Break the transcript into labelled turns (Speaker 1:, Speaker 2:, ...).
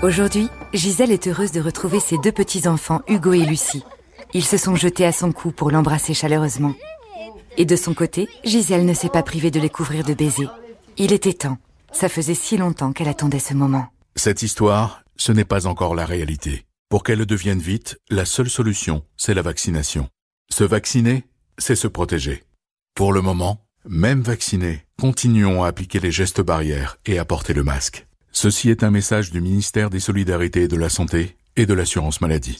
Speaker 1: Aujourd'hui, Gisèle est heureuse de retrouver ses deux petits-enfants, Hugo et Lucie. Ils se sont jetés à son cou pour l'embrasser chaleureusement. Et de son côté, Gisèle ne s'est pas privée de les couvrir de baisers. Il était temps. Ça faisait si longtemps qu'elle attendait ce moment.
Speaker 2: Cette histoire, ce n'est pas encore la réalité. Pour qu'elle le devienne vite, la seule solution, c'est la vaccination. Se vacciner, c'est se protéger. Pour le moment, même vaccinés, continuons à appliquer les gestes barrières et à porter le masque. Ceci est un message du ministère des Solidarités et de la Santé et de l'Assurance Maladie.